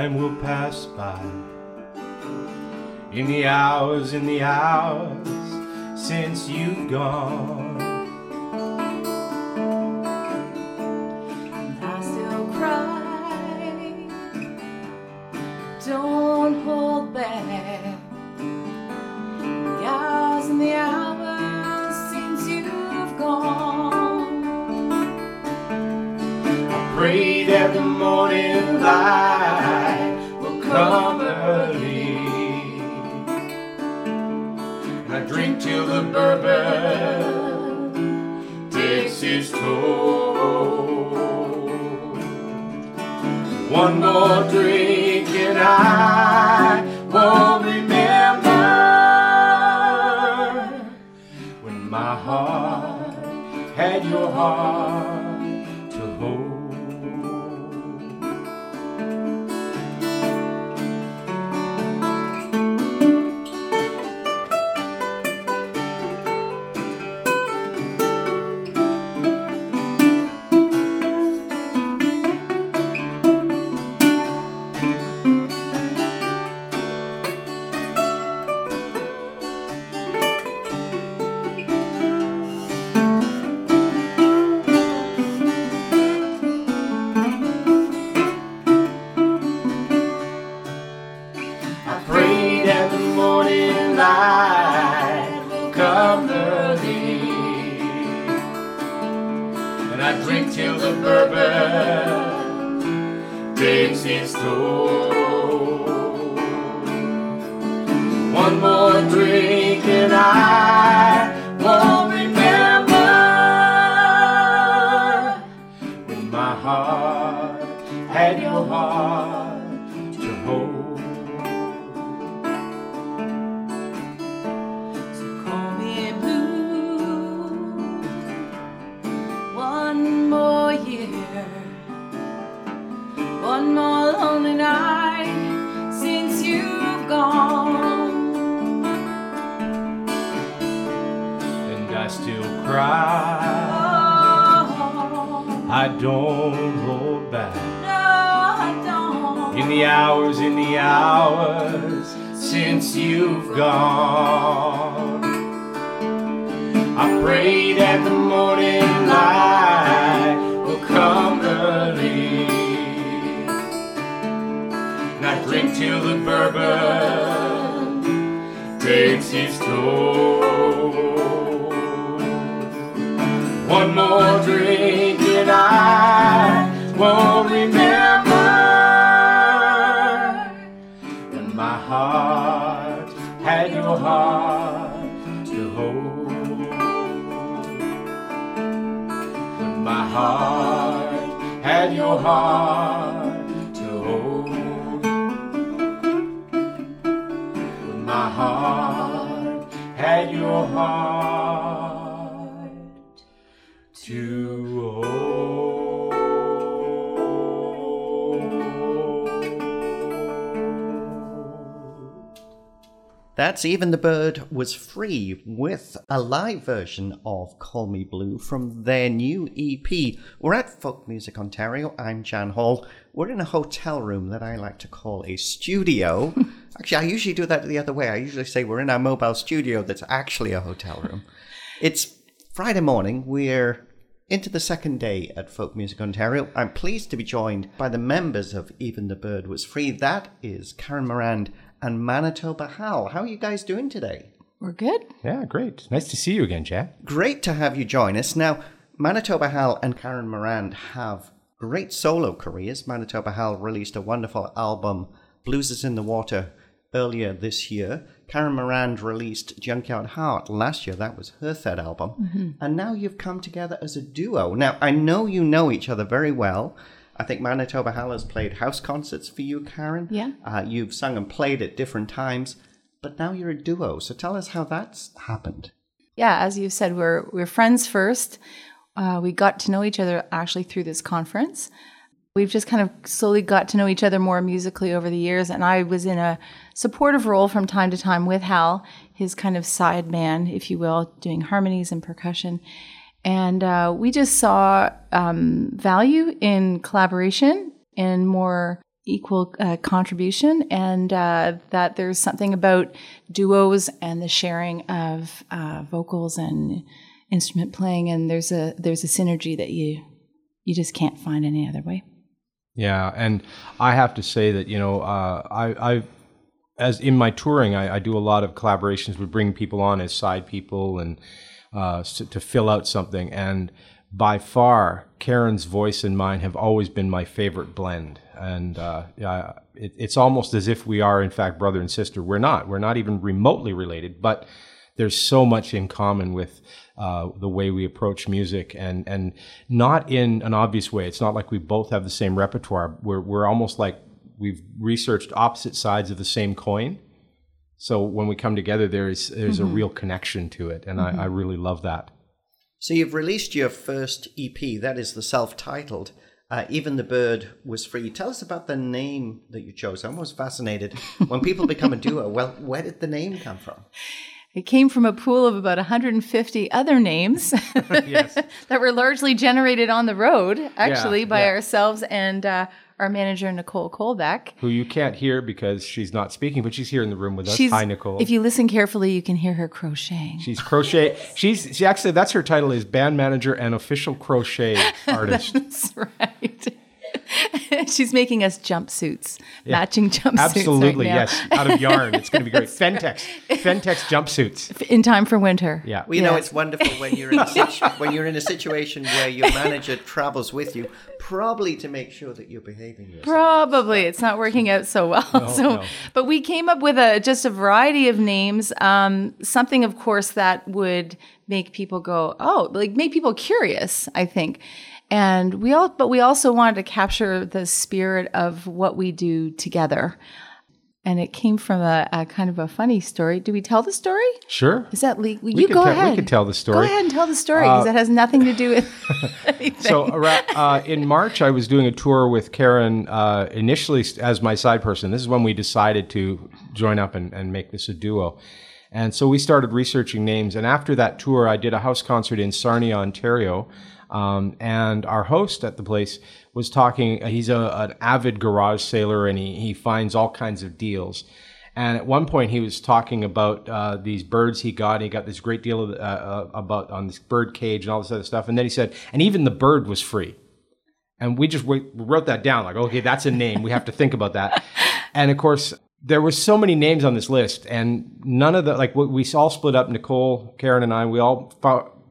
time will pass by. In the hours, in the hours since you've gone. And I still cry. Don't hold back. The hours and the hours since you've gone. Pray that the morning light till takes its toll. One more drink and I won't remember when my heart had your heart drink till the bourbon takes its toll. I don't hold back. no, I don't. In the hours, in the hours since you've gone, I pray that the morning light will come early. And I drink till the bourbon takes its toll. One more drink and I won't remember. And my heart had your heart to hold. When my heart had your heart That's Even the Bird Was Free with a live version of Call Me Blue from their new EP. We're at Folk Music Ontario. I'm Jan Hall. We're in a hotel room that I like to call a studio. actually, I usually do that the other way. I usually say we're in our mobile studio that's actually a hotel room. it's Friday morning. We're into the second day at Folk Music Ontario. I'm pleased to be joined by the members of Even the Bird Was Free. That is Karen Morand and Manitoba Hal. How are you guys doing today? We're good. Yeah, great. Nice to see you again, Chad. Great to have you join us. Now, Manitoba Hal and Karen Morand have great solo careers. Manitoba Hal released a wonderful album, Blues is in the Water, earlier this year. Karen Morand released Junkyard Heart last year. That was her third album. Mm-hmm. And now you've come together as a duo. Now, I know you know each other very well. I think Manitoba Hal has played house concerts for you, Karen. Yeah. Uh, you've sung and played at different times, but now you're a duo. So tell us how that's happened. Yeah, as you said, we're we're friends first. Uh, we got to know each other actually through this conference. We've just kind of slowly got to know each other more musically over the years, and I was in a supportive role from time to time with Hal, his kind of side man, if you will, doing harmonies and percussion. And uh, we just saw um, value in collaboration and more equal uh, contribution, and uh, that there's something about duos and the sharing of uh, vocals and instrument playing, and there's a there's a synergy that you you just can't find any other way. Yeah, and I have to say that you know uh, I I as in my touring I, I, do a lot of collaborations. With bringing people on as side people and uh, to, to fill out something and by far Karen's voice and mine have always been my favorite blend and uh, it, it's almost as if we are in fact brother and sister we're not we're not even remotely related but there's so much in common with uh, the way we approach music and and not in an obvious way. It's not like we both have the same repertoire. We're we're almost like we've researched opposite sides of the same coin. So when we come together, there's there's mm-hmm. a real connection to it, and mm-hmm. I, I really love that. So you've released your first EP. That is the self-titled. Uh, Even the Bird was free. Tell us about the name that you chose. I'm always fascinated when people become a duo. Well, where did the name come from? It came from a pool of about 150 other names that were largely generated on the road, actually, yeah, by yeah. ourselves and uh, our manager, Nicole Colbeck. Who you can't hear because she's not speaking, but she's here in the room with us. She's, Hi, Nicole. If you listen carefully, you can hear her crocheting. She's crochet. She's she actually that's her title is band manager and official crochet artist. that's right. She's making us jumpsuits, yeah. matching jumpsuits. Absolutely, right yes. Out of yarn. It's going to be great. Fentex. Fentex jumpsuits. In time for winter. Yeah. Well, you know, it's wonderful when you're, in a situ- when you're in a situation where your manager travels with you, probably to make sure that you're behaving yourself. Probably. It's not working out so well. No, so, no. But we came up with a just a variety of names. Um, something, of course, that would make people go, oh, like make people curious, I think and we all but we also wanted to capture the spirit of what we do together and it came from a, a, kind of a funny story. Do we tell the story? Sure. Is that legal? You go te- ahead. We can tell the story. Go ahead and tell the story because uh, it has nothing to do with anything. So uh, in March, I was doing a tour with Karen uh, initially as my side person. This is when we decided to join up and, and make this a duo. And so we started researching names. And after that tour, I did a house concert in Sarnia, Ontario um, and our host at the place was talking. He's a, an avid garage sailor, and he, he finds all kinds of deals. And at one point, he was talking about uh, these birds he got. He got this great deal of, uh, uh, about on this bird cage and all this other stuff. And then he said, and even the bird was free. And we just wrote that down, like, okay, that's a name. We have to think about that. And of course, there were so many names on this list, and none of the like what we all split up. Nicole, Karen, and I. We all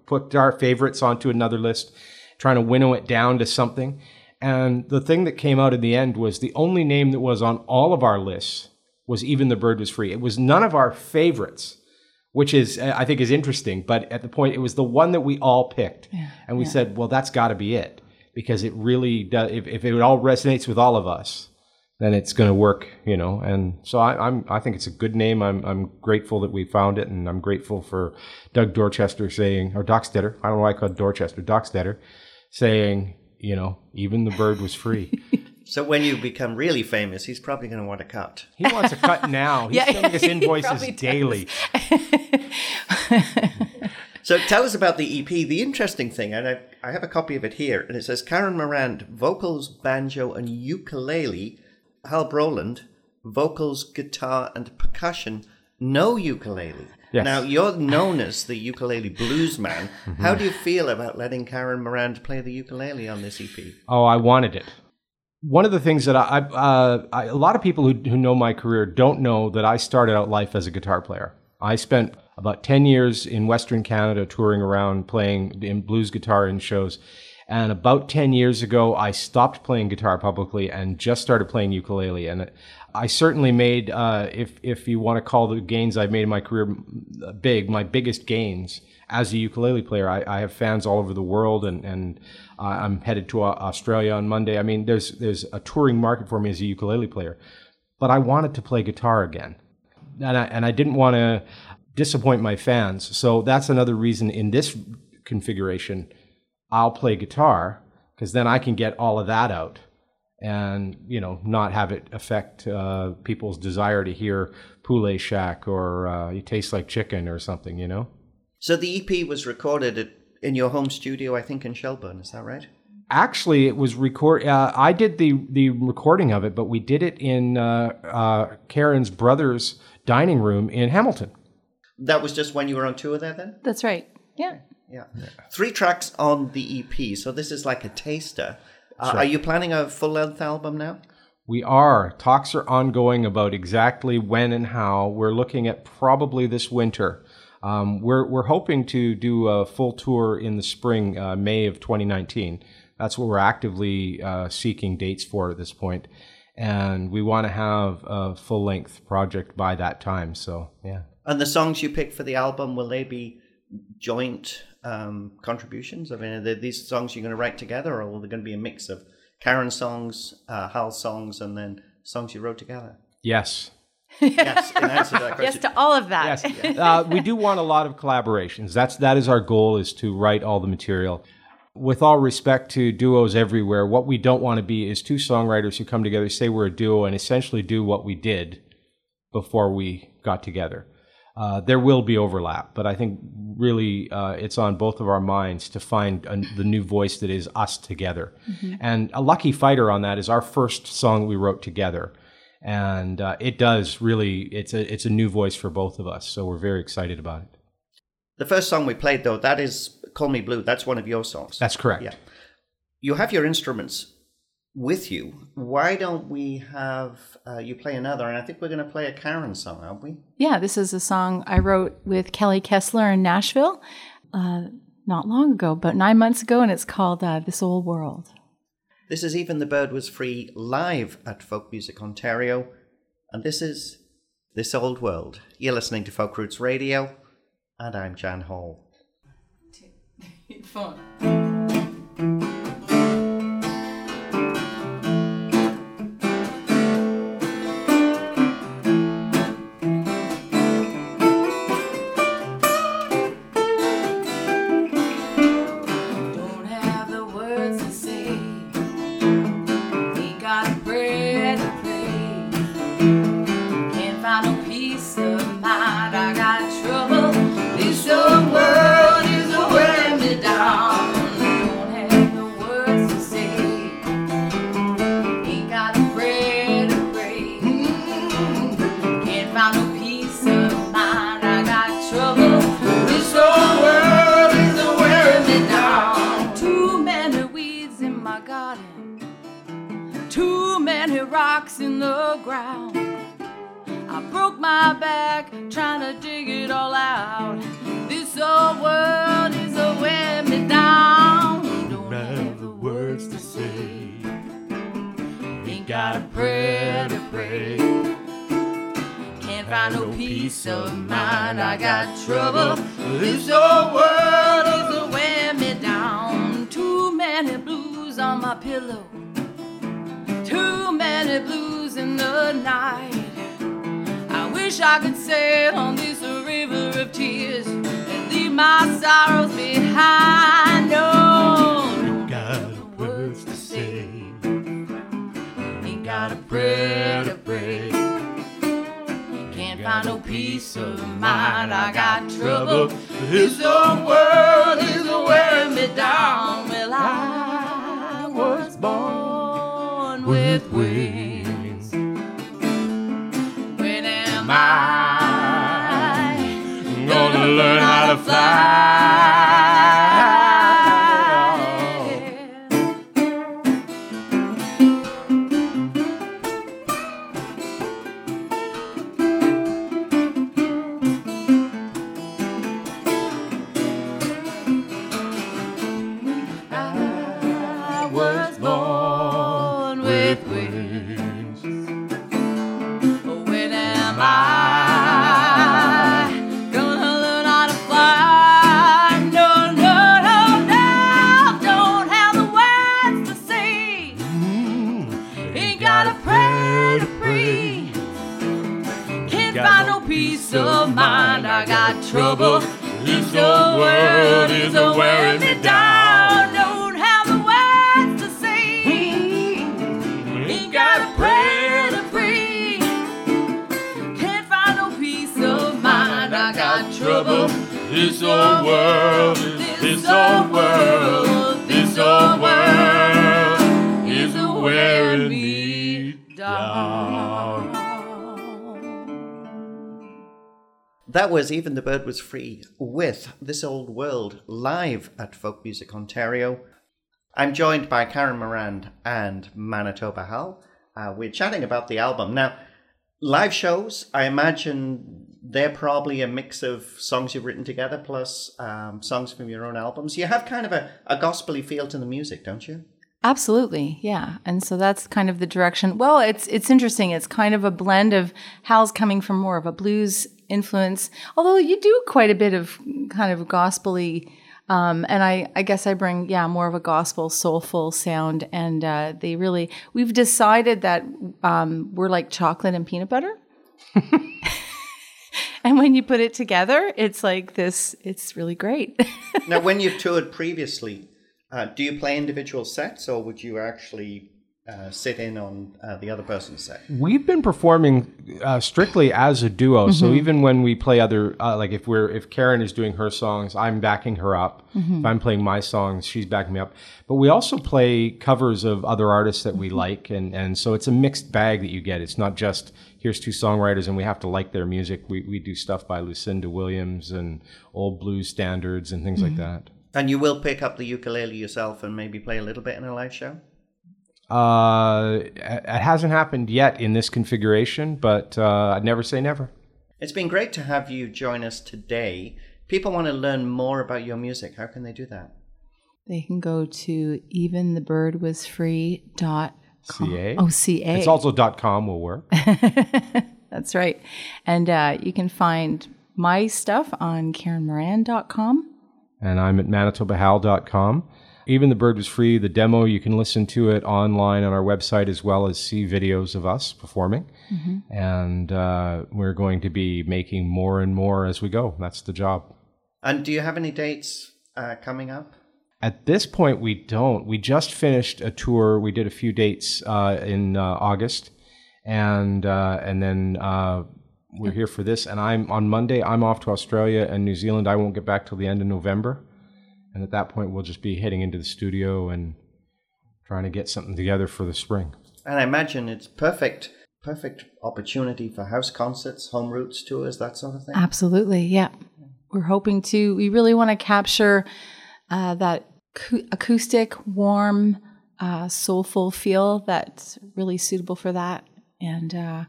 put our favorites onto another list, trying to winnow it down to something. And the thing that came out in the end was the only name that was on all of our lists was Even the Bird Was Free. It was none of our favorites, which is, I think, is interesting. But at the point, it was the one that we all picked. Yeah, and we yeah. said, well, that's got to be it because it really does. If, if it all resonates with all of us, then it's going to work, you know. And so I, am I think it's a good name. I'm, I'm grateful that we found it, and I'm grateful for Doug Dorchester saying, or Doc Dockstetter. I don't know why I called Dorchester, Doc Dockstetter, saying, you know, even the bird was free. so when you become really famous, he's probably going to want a cut. He wants a cut now. He's yeah, sending us invoices daily. so tell us about the EP. The interesting thing, and I, I have a copy of it here, and it says Karen Morand, vocals, banjo, and ukulele Hal Brolund, vocals, guitar, and percussion, no ukulele. Yes. Now, you're known as the ukulele blues man. Mm-hmm. How do you feel about letting Karen Morand play the ukulele on this EP? Oh, I wanted it. One of the things that I, uh, I a lot of people who, who know my career don't know that I started out life as a guitar player. I spent about 10 years in Western Canada touring around playing in blues guitar in shows. And about 10 years ago, I stopped playing guitar publicly and just started playing ukulele. And I certainly made, uh, if, if you want to call the gains I've made in my career big, my biggest gains as a ukulele player. I, I have fans all over the world and, and uh, I'm headed to uh, Australia on Monday. I mean, there's, there's a touring market for me as a ukulele player. But I wanted to play guitar again. And I, and I didn't want to disappoint my fans. So that's another reason in this configuration I'll play guitar because then I can get all of that out and you know not have it affect uh, people's desire to hear Poulet Shack or uh, "You Taste Like Chicken" or something. You know. So the EP was recorded at, in your home studio, I think, in Shelburne. Is that right? Actually, it was record. Uh, I did the the recording of it, but we did it in uh, uh, Karen's brother's dining room in Hamilton. That was just when you were on tour there, then. That's right. Yeah. Yeah. Three tracks on the EP, so this is like a taster. Uh, Are you planning a full length album now? We are. Talks are ongoing about exactly when and how. We're looking at probably this winter. Um, we're we're hoping to do a full tour in the spring, uh, May of 2019. That's what we're actively uh, seeking dates for at this point. point, and we want to have a full length project by that time. So yeah. And the songs you pick for the album will they be joint um, contributions? I mean, are these songs you're going to write together, or are they going to be a mix of Karen songs, uh, Hal's songs, and then songs you wrote together? Yes. Yes, in answer to that question. Yes to all of that. Yes, uh, we do want a lot of collaborations. That's that is our goal is to write all the material. With all respect to duos everywhere, what we don't want to be is two songwriters who come together, say we're a duo, and essentially do what we did before we got together. Uh, there will be overlap, but I think really uh, it's on both of our minds to find a, the new voice that is us together. And a lucky fighter on that is our first song we wrote together, and uh, it does really it's a it's a new voice for both of us. So we're very excited about it. The first song we played, though, that is "Call Me Blue." That's one of your songs. That's correct. Yeah. You have your instruments with you. Why don't we have uh, you play another? And I think we're going to play a Karen song, aren't we? Yeah, this is a song I wrote with Kelly Kessler in Nashville uh, not long ago, about nine months ago, and it's called uh, This Old World. This is Even the Bird Was Free live at Folk Music Ontario, and this is This Old World. You're listening to Folk Roots Radio, and I'm Jan Hall. Don't my back trying to dig it all out. This old world is wearing me down. Don't have the words to say. Ain't got a prayer to pray. Can't find no peace of mind. I got trouble. This old world is wearing me down. Too many blues on my pillow. Too many blues in the night. I wish I could sail on this river of tears and leave my sorrows behind. No, don't got the words to say. Ain't got a prayer to pray. Can't find no peace of mind. I got trouble. This old world is wearing me down. Well, I was born with wings. Learn how to fly? this old world, this old world, this old world is wearing me down. That was Even the Bird Was Free with This Old World live at Folk Music Ontario. I'm joined by Karen Morand and Manitoba Hal. Uh, we're chatting about the album. Now, live shows, I imagine they're probably a mix of songs you've written together plus um, songs from your own albums. You have kind of a, a gospely feel to the music, don't you? Absolutely, yeah. And so that's kind of the direction. Well, it's it's interesting. It's kind of a blend of Hal's coming from more of a blues influence, although you do quite a bit of kind of gospely. Um, and I, I guess I bring, yeah, more of a gospel, soulful sound. And uh, they really, we've decided that um, we're like chocolate and peanut butter. and when you put it together, it's like this, it's really great. now, when you've toured previously, uh, do you play individual sets or would you actually uh, sit in on uh, the other person's set? We've been performing uh, strictly as a duo. So even when we play other, uh, like if we're if Karen is doing her songs, I'm backing her up. If I'm playing my songs, she's backing me up. But we also play covers of other artists that we like, and and so it's a mixed bag that you get. It's not just here's two songwriters and we have to like their music. We we do stuff by Lucinda Williams and old blues standards and things like that. And you will pick up the ukulele yourself and maybe play a little bit in a live show? Uh, it it hasn't happened yet in this configuration, but uh, I'd never say never. It's been great to have you join us today. People want to learn more about your music. How can they do that? they can go to eventhebirdwasfree.com. CA. Oh, CA. It's also .com will work. That's right. And uh, you can find my stuff on KarenMorand.com. and I'm at manitobahal.com. Even the bird was free. The demo you can listen to it online on our website as well as see videos of us performing. And uh, we're going to be making more and more as we go. That's the job. And do you have any dates uh, coming up? At this point, we don't. We just finished a tour. We did a few dates uh, in uh, August, and uh, and then uh, we're here for this. And I'm on Monday. I'm off to Australia and New Zealand. I won't get back till the end of November, and at that point, we'll just be heading into the studio and trying to get something together for the spring. And I imagine it's perfect, perfect opportunity for house concerts, home roots tours, that sort of thing. Absolutely. Yeah. We're hoping to, we really want to capture uh, that acoustic, warm, uh, soulful feel that's really suitable for that. And, uh,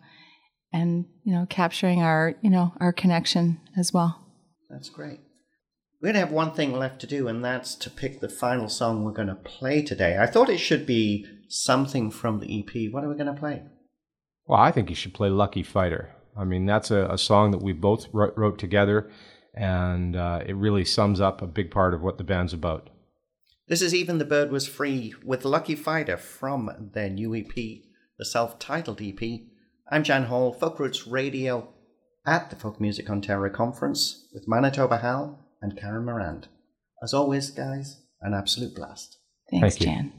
and, you know, capturing our, you know, our connection as well. That's great. We're going to have one thing left to do, and that's to pick the final song we're going to play today. I thought it should be something from the EP. What are we going to play? Well, I think you should play Lucky Fighter. I mean, that's a, a song that we both wrote, wrote together, and uh, it really sums up a big part of what the band's about. This is Even the Bird Was Free with Lucky Fighter from their new EP, the self titled EP. I'm Jan Hall, Folk Roots Radio at the Folk Music Ontario Conference with Manitoba Hal and Karen Morand. As always, guys, an absolute blast. Thanks, Thank you. Jan.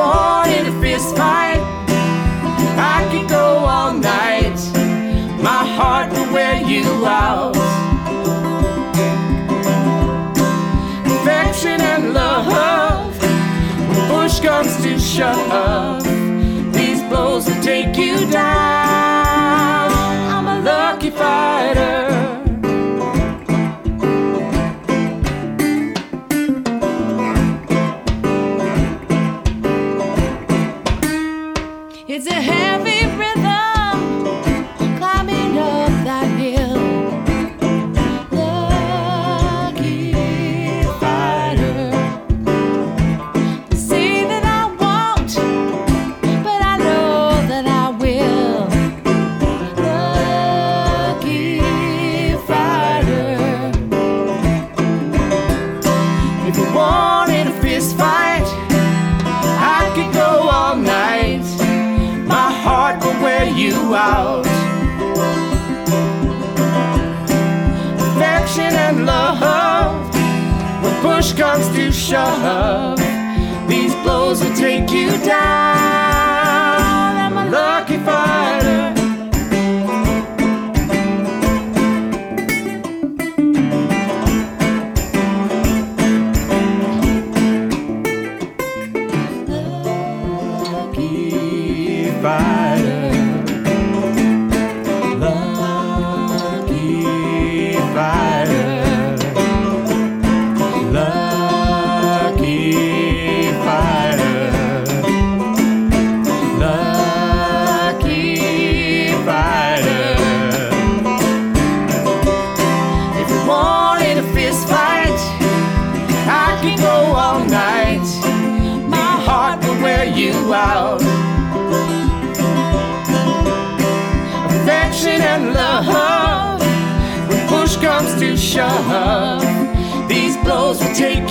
If I wanted a fist fight, I could go all night my heart will wear you out. Affection and love, when push comes to shove, these blows will take you down. I'm a lucky fighter.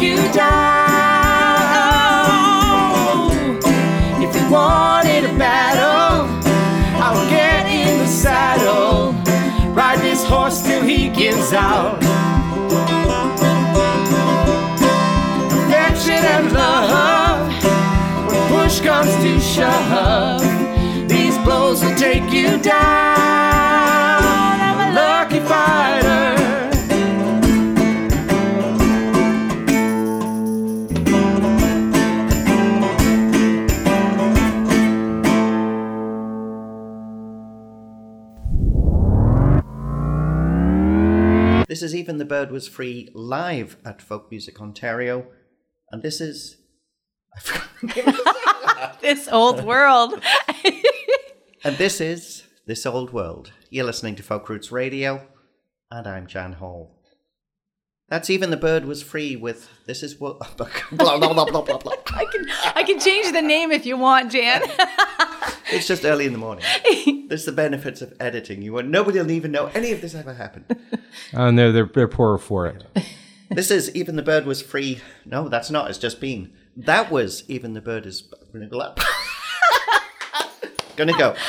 You down. If you wanted a battle, I will get in the saddle, ride this horse till he gives out. Affection and love, when push comes to shove, these blows will take you down. Is Even the Bird Was Free live at Folk Music Ontario. And this is. I forgot. This old world. and this is This Old World. You're listening to Folk Roots Radio, and I'm Jan Hall. That's Even the Bird Was Free with This Is What. blah, blah, blah, blah, blah, blah. I can I can change the name if you want, Jan. It's just early in the morning. There's the benefits of editing. You want nobody will even know any of this ever happened. Oh they're, they're they're poorer for it. This is even the bird was free. No, that's not. It's just been. That was even the bird is. Gonna go.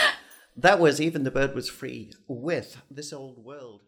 That was even the bird was free with this old world.